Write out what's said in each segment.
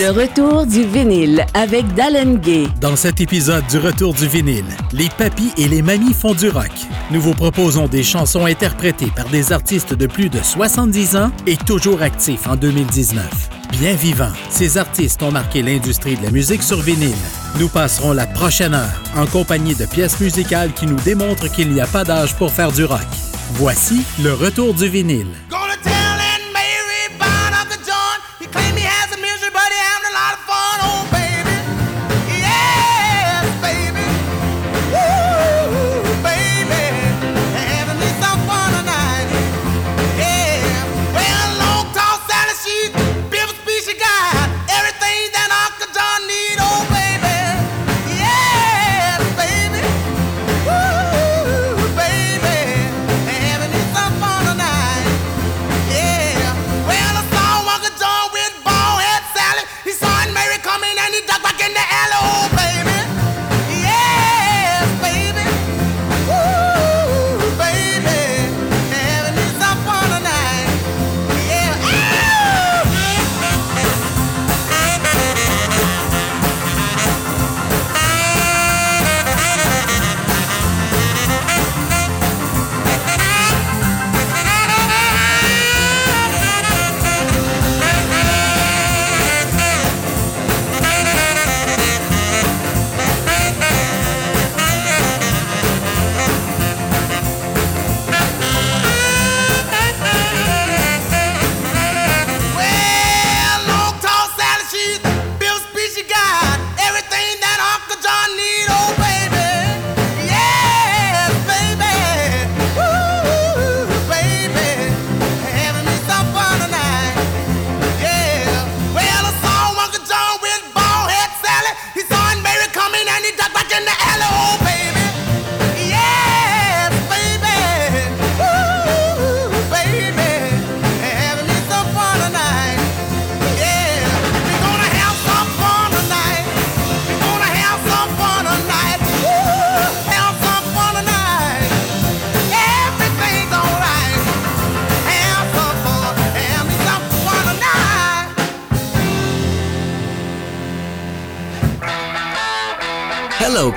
Le retour du vinyle avec Dallin Gay. Dans cet épisode du Retour du vinyle, les papis et les mamies font du rock. Nous vous proposons des chansons interprétées par des artistes de plus de 70 ans et toujours actifs en 2019. Bien vivants, ces artistes ont marqué l'industrie de la musique sur vinyle. Nous passerons la prochaine heure en compagnie de pièces musicales qui nous démontrent qu'il n'y a pas d'âge pour faire du rock. Voici le Retour du vinyle.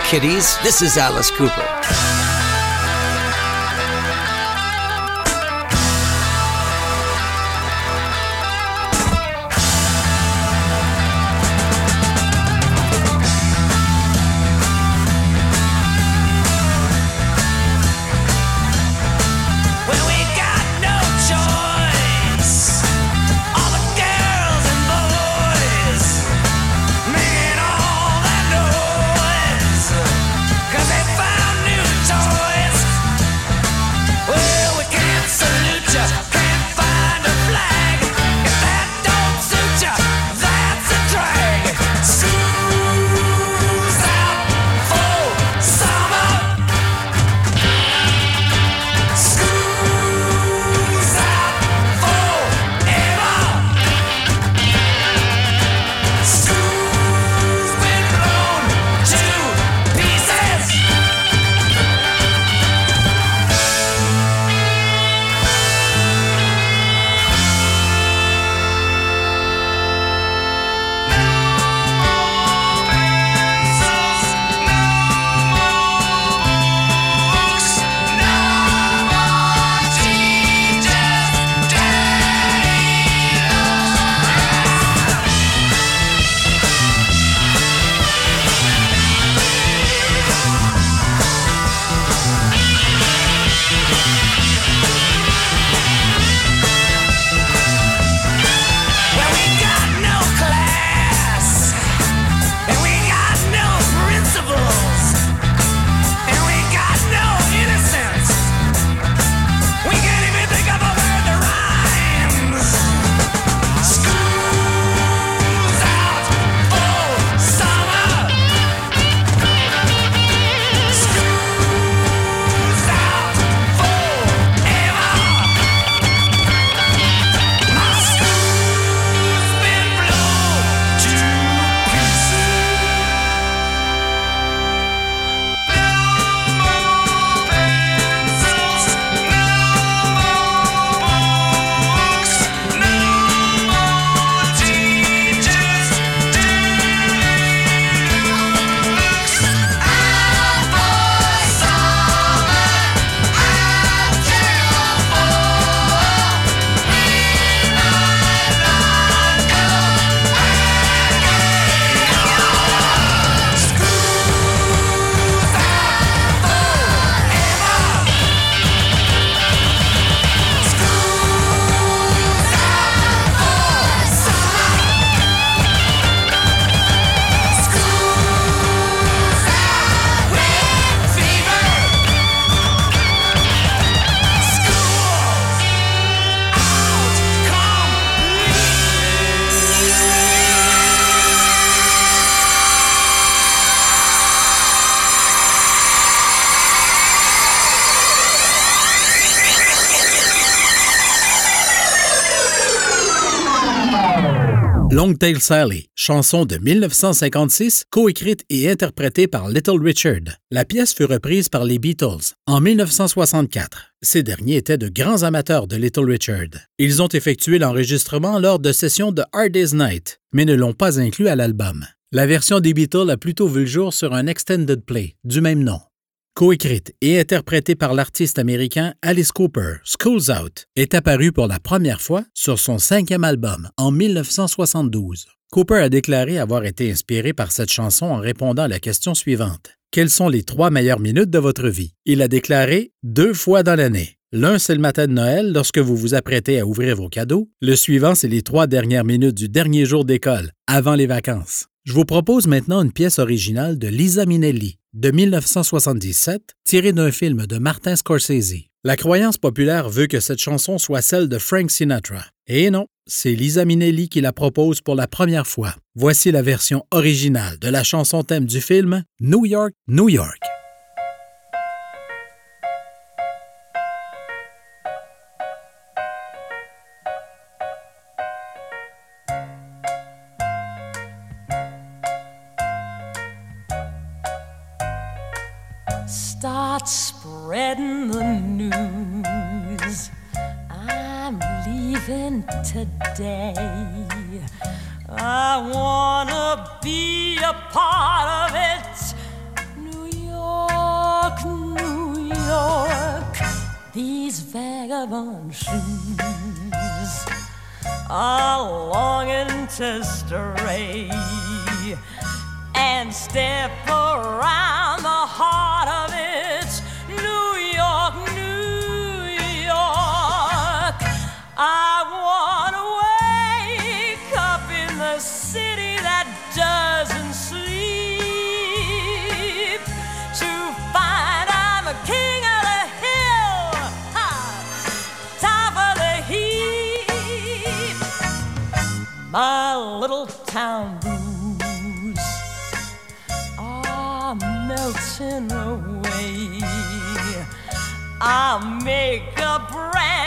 Kiddies. This is Alice Cooper. Longtail Sally, chanson de 1956, coécrite et interprétée par Little Richard. La pièce fut reprise par les Beatles en 1964. Ces derniers étaient de grands amateurs de Little Richard. Ils ont effectué l'enregistrement lors de sessions de Hard Day's Night, mais ne l'ont pas inclus à l'album. La version des Beatles a plutôt vu le jour sur un extended play du même nom. Coécrite et interprétée par l'artiste américain Alice Cooper, School's Out est apparue pour la première fois sur son cinquième album en 1972. Cooper a déclaré avoir été inspiré par cette chanson en répondant à la question suivante. Quelles sont les trois meilleures minutes de votre vie? Il a déclaré deux fois dans l'année. L'un, c'est le matin de Noël lorsque vous vous apprêtez à ouvrir vos cadeaux. Le suivant, c'est les trois dernières minutes du dernier jour d'école, avant les vacances. Je vous propose maintenant une pièce originale de Lisa Minnelli, de 1977, tirée d'un film de Martin Scorsese. La croyance populaire veut que cette chanson soit celle de Frank Sinatra. Et non, c'est Lisa Minnelli qui la propose pour la première fois. Voici la version originale de la chanson thème du film New York, New York. Spreading the news. I'm leaving today. I wanna be a part of it. New York, New York. These vagabond shoes are longing to stray and step around the heart town blues are melting away. I'll make a brand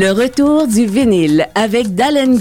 Le retour du vinyle avec Dalen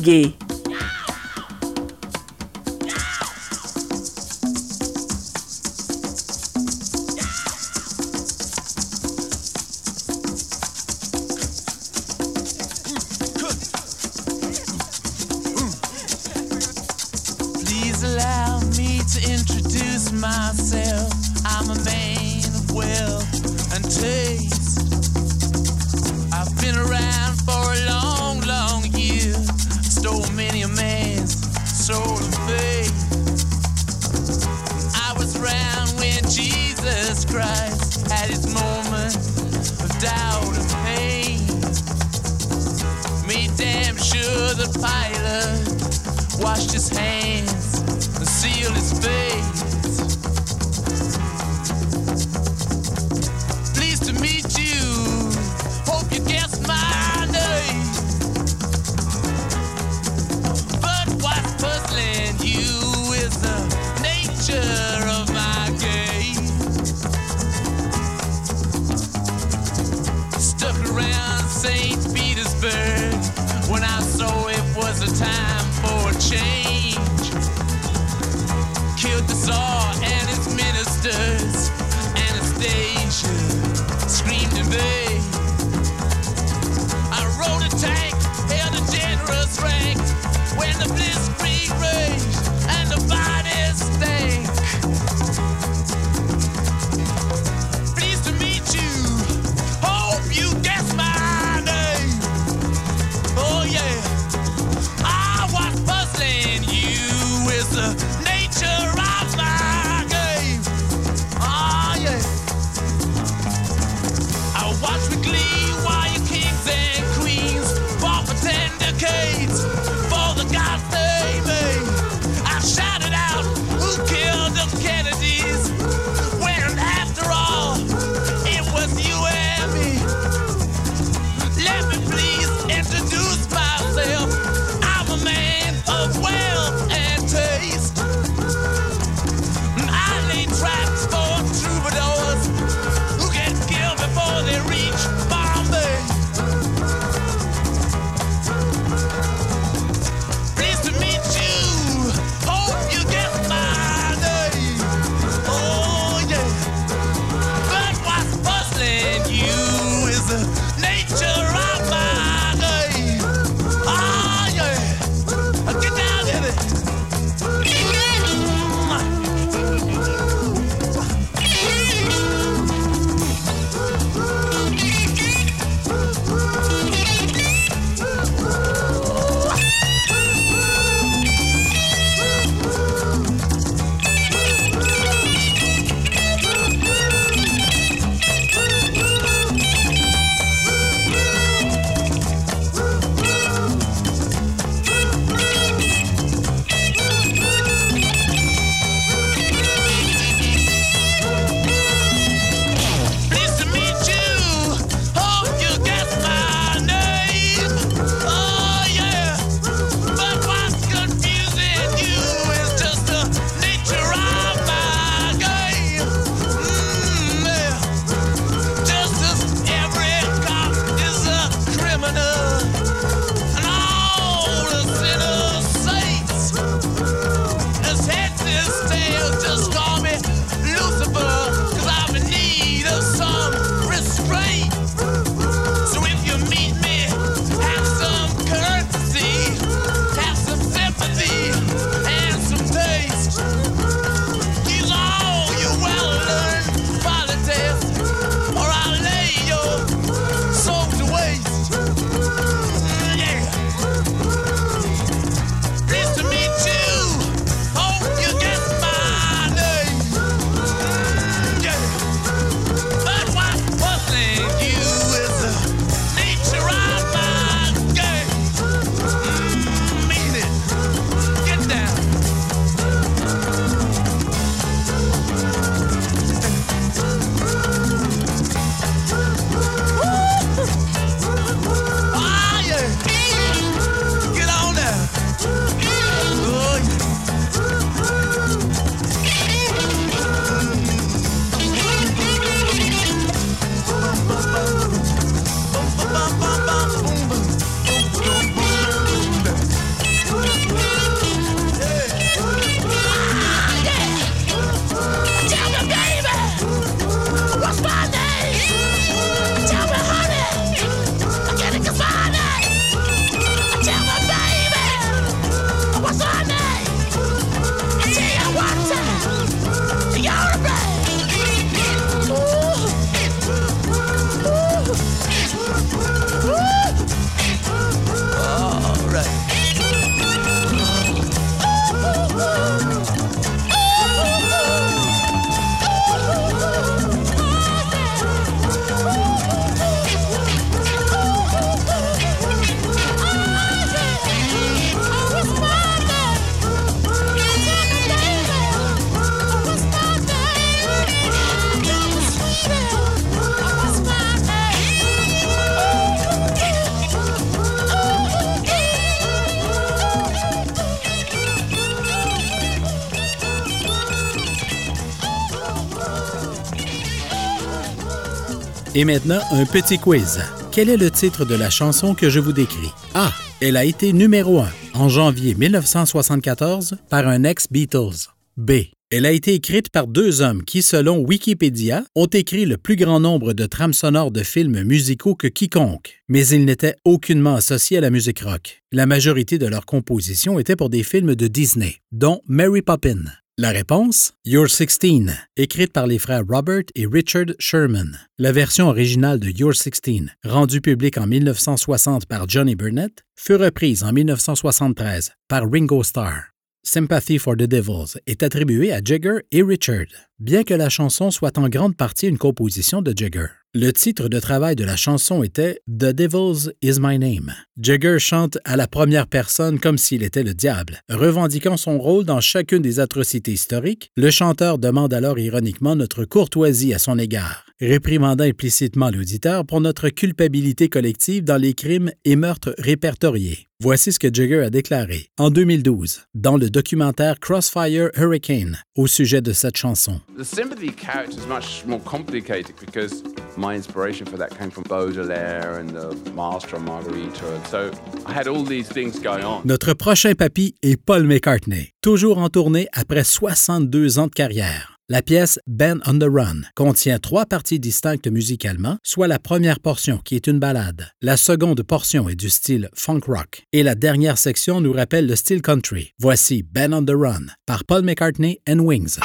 Et maintenant, un petit quiz. Quel est le titre de la chanson que je vous décris? A. Elle a été numéro 1 en janvier 1974 par un ex-Beatles. B. Elle a été écrite par deux hommes qui, selon Wikipédia, ont écrit le plus grand nombre de trames sonores de films musicaux que quiconque, mais ils n'étaient aucunement associés à la musique rock. La majorité de leurs compositions étaient pour des films de Disney, dont Mary Poppins. La réponse You're 16, écrite par les frères Robert et Richard Sherman. La version originale de You're 16, rendue publique en 1960 par Johnny Burnett, fut reprise en 1973 par Ringo Starr. Sympathy for the Devils est attribuée à Jagger et Richard, bien que la chanson soit en grande partie une composition de Jagger. Le titre de travail de la chanson était The Devil's Is My Name. Jagger chante à la première personne comme s'il était le diable. Revendiquant son rôle dans chacune des atrocités historiques, le chanteur demande alors ironiquement notre courtoisie à son égard, réprimandant implicitement l'auditeur pour notre culpabilité collective dans les crimes et meurtres répertoriés. Voici ce que Jagger a déclaré en 2012 dans le documentaire Crossfire Hurricane au sujet de cette chanson. The sympathy character is much more complicated because my inspiration for that came from Baudelaire and the Master Margarita. So I had all these things going on. Notre prochain papy est Paul McCartney, toujours en tournée après 62 ans de carrière. La pièce Ben on the Run contient trois parties distinctes musicalement, soit la première portion qui est une ballade, la seconde portion est du style funk rock et la dernière section nous rappelle le style country. Voici Ben on the Run par Paul McCartney and Wings.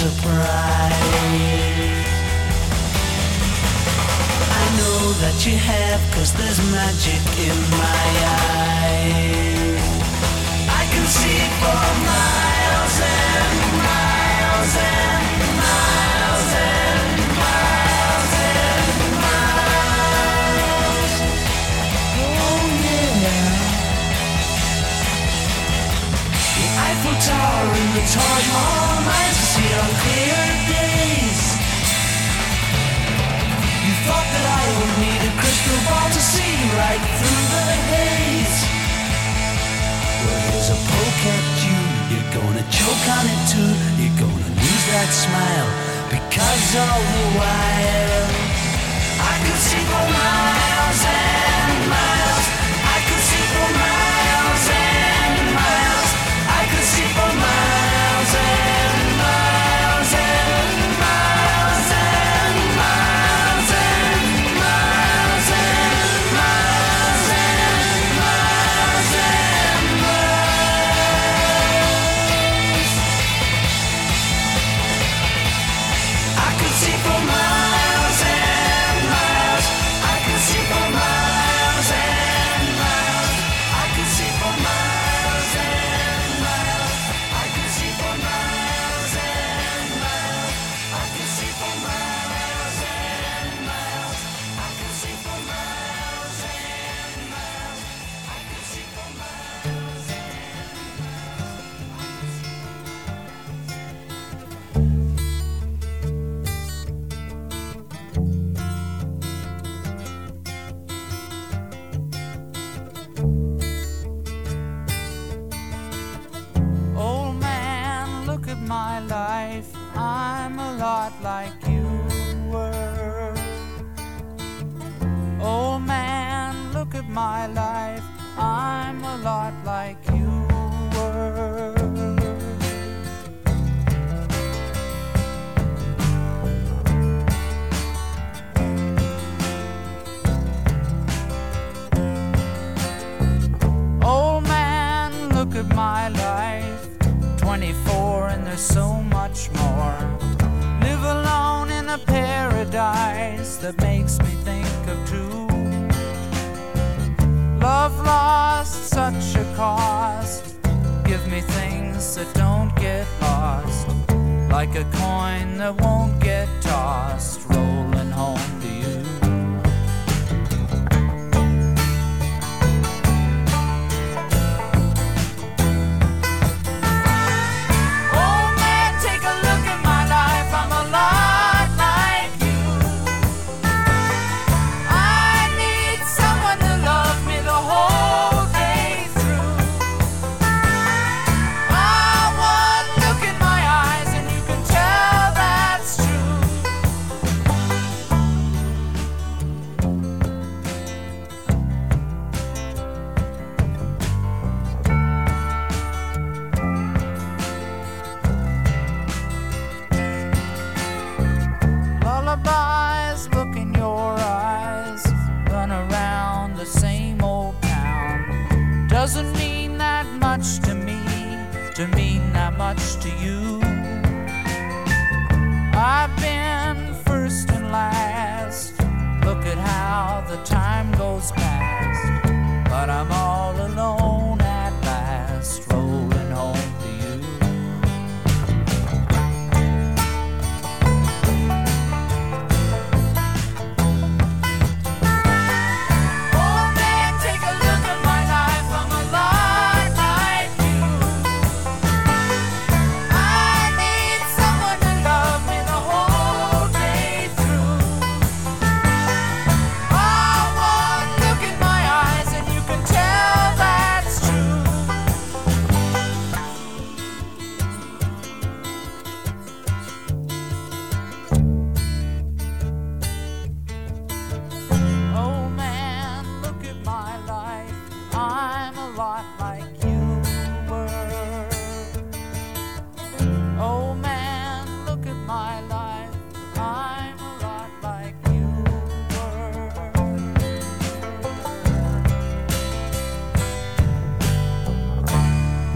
surprise. I know that you have, cause there's magic in my eyes. I can see for miles and miles and miles and miles and miles. Oh yeah. The Eiffel Tower and the Taj Mahal. see right through the haze. Well, here's a poke at you. You're gonna choke on it too. You're gonna lose that smile because all the while I could see for miles much to you. I've been first and last. Look at how the time goes past. But I'm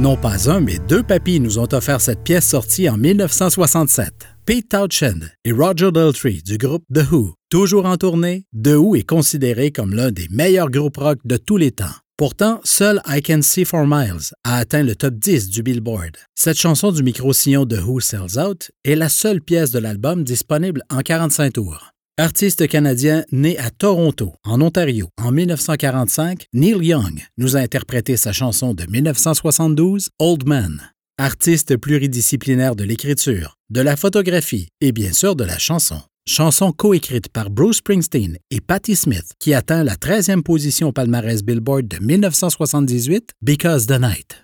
Non pas un, mais deux papis nous ont offert cette pièce sortie en 1967. Pete Townshend et Roger Daltrey du groupe The Who. Toujours en tournée, The Who est considéré comme l'un des meilleurs groupes rock de tous les temps. Pourtant, seul I Can See for Miles a atteint le top 10 du Billboard. Cette chanson du micro-sillon de Who Sells Out est la seule pièce de l'album disponible en 45 tours. Artiste canadien né à Toronto, en Ontario, en 1945, Neil Young nous a interprété sa chanson de 1972, Old Man. Artiste pluridisciplinaire de l'écriture, de la photographie et bien sûr de la chanson. Chanson coécrite par Bruce Springsteen et Patti Smith qui atteint la 13e position au palmarès Billboard de 1978, Because the Night.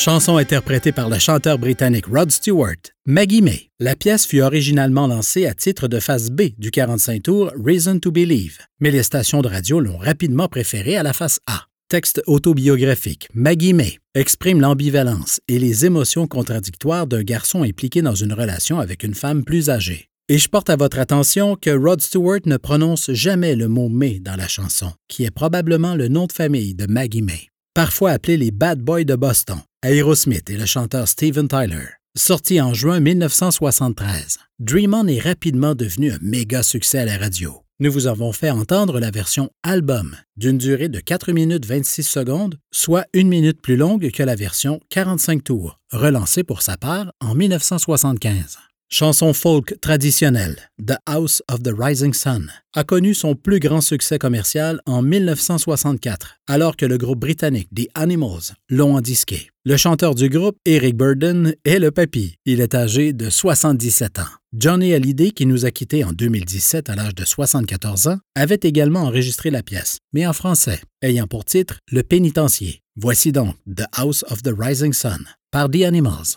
Chanson interprétée par le chanteur britannique Rod Stewart, Maggie May. La pièce fut originalement lancée à titre de face B du 45 tours Reason to Believe, mais les stations de radio l'ont rapidement préférée à la face A. Texte autobiographique, Maggie May exprime l'ambivalence et les émotions contradictoires d'un garçon impliqué dans une relation avec une femme plus âgée. Et je porte à votre attention que Rod Stewart ne prononce jamais le mot May dans la chanson, qui est probablement le nom de famille de Maggie May. Parfois appelé les Bad Boys de Boston, Aerosmith et le chanteur Steven Tyler. Sorti en juin 1973, Dream On est rapidement devenu un méga succès à la radio. Nous vous avons fait entendre la version album d'une durée de 4 minutes 26 secondes, soit une minute plus longue que la version 45 tours, relancée pour sa part en 1975. Chanson folk traditionnelle, The House of the Rising Sun, a connu son plus grand succès commercial en 1964, alors que le groupe britannique The Animals l'ont endisqué. Le chanteur du groupe, Eric Burden, est le papy. Il est âgé de 77 ans. Johnny Hallyday, qui nous a quittés en 2017 à l'âge de 74 ans, avait également enregistré la pièce, mais en français, ayant pour titre Le pénitencier. Voici donc The House of the Rising Sun par The Animals.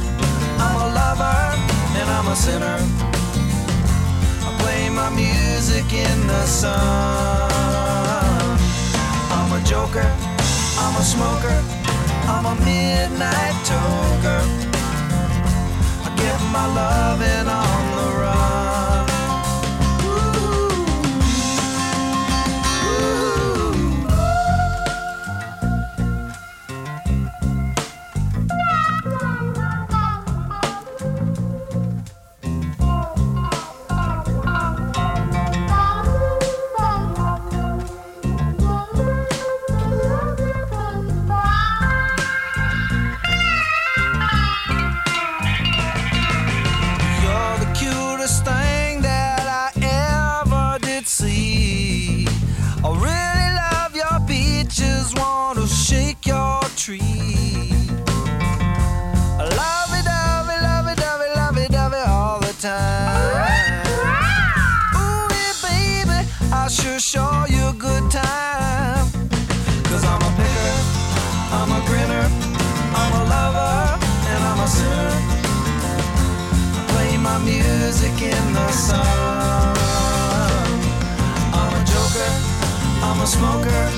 I'm a sinner. I play my music in the sun. I'm a joker. I'm a smoker. I'm a midnight toker. I get my love in all. smoker.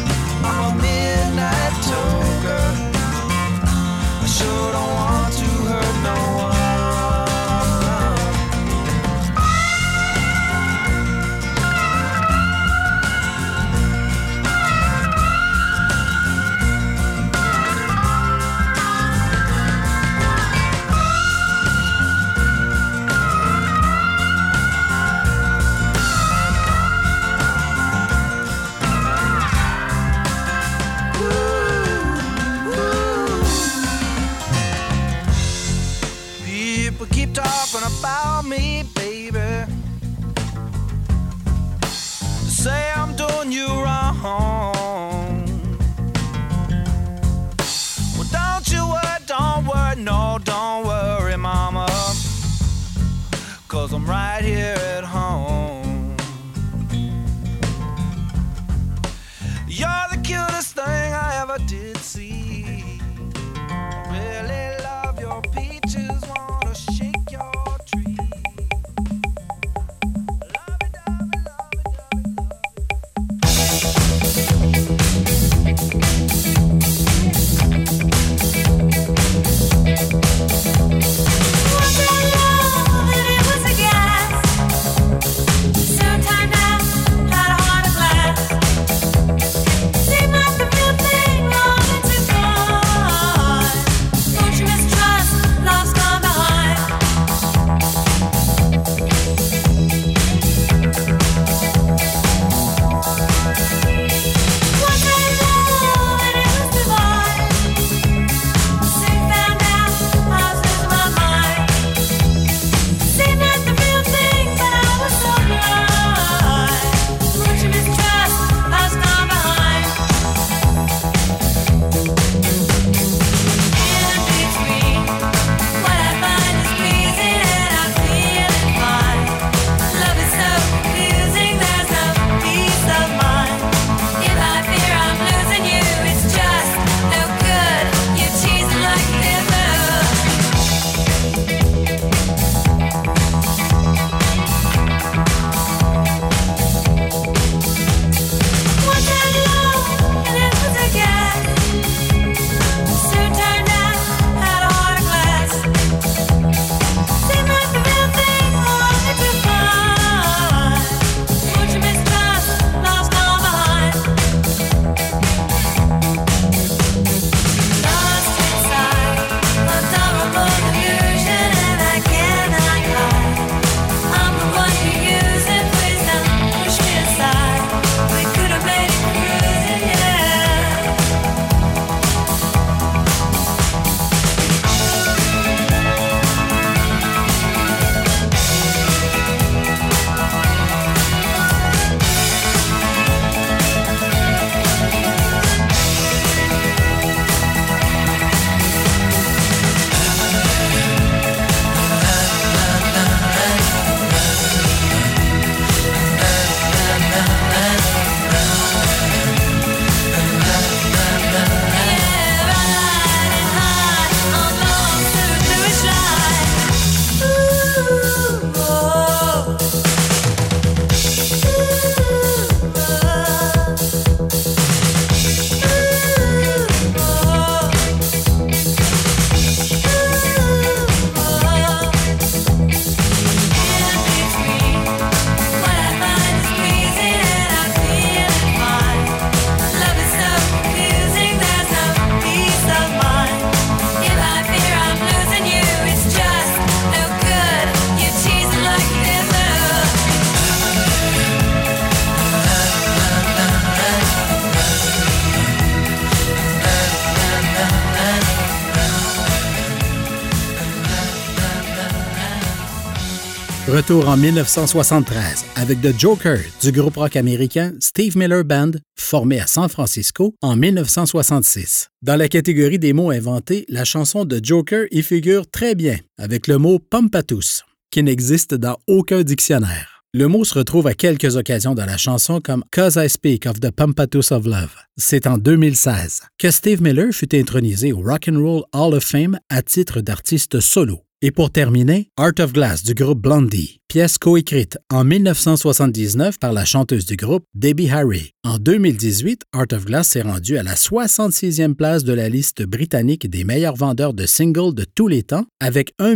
Retour en 1973 avec The Joker du groupe rock américain Steve Miller Band, formé à San Francisco en 1966. Dans la catégorie des mots inventés, la chanson de Joker y figure très bien avec le mot pompatus, qui n'existe dans aucun dictionnaire. Le mot se retrouve à quelques occasions dans la chanson comme Cause I Speak of the Pompatus of Love. C'est en 2016 que Steve Miller fut intronisé au Rock and Roll Hall of Fame à titre d'artiste solo. Et pour terminer, Art of Glass du groupe Blondie, pièce coécrite en 1979 par la chanteuse du groupe Debbie Harry. En 2018, Art of Glass s'est rendu à la 66e place de la liste britannique des meilleurs vendeurs de singles de tous les temps avec 1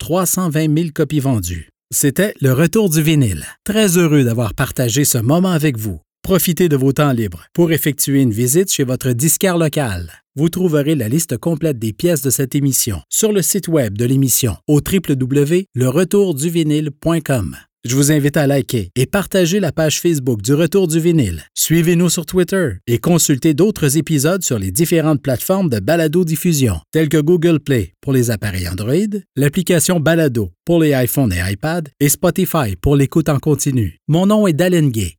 320 000 copies vendues. C'était le retour du vinyle. Très heureux d'avoir partagé ce moment avec vous. Profitez de vos temps libres pour effectuer une visite chez votre disquaire local. Vous trouverez la liste complète des pièces de cette émission sur le site web de l'émission au www.leretourduvinyle.com. Je vous invite à liker et partager la page Facebook du Retour du vinyle. Suivez-nous sur Twitter et consultez d'autres épisodes sur les différentes plateformes de balado-diffusion, telles que Google Play pour les appareils Android, l'application Balado pour les iPhones et iPad et Spotify pour l'écoute en continu. Mon nom est Dalen Gay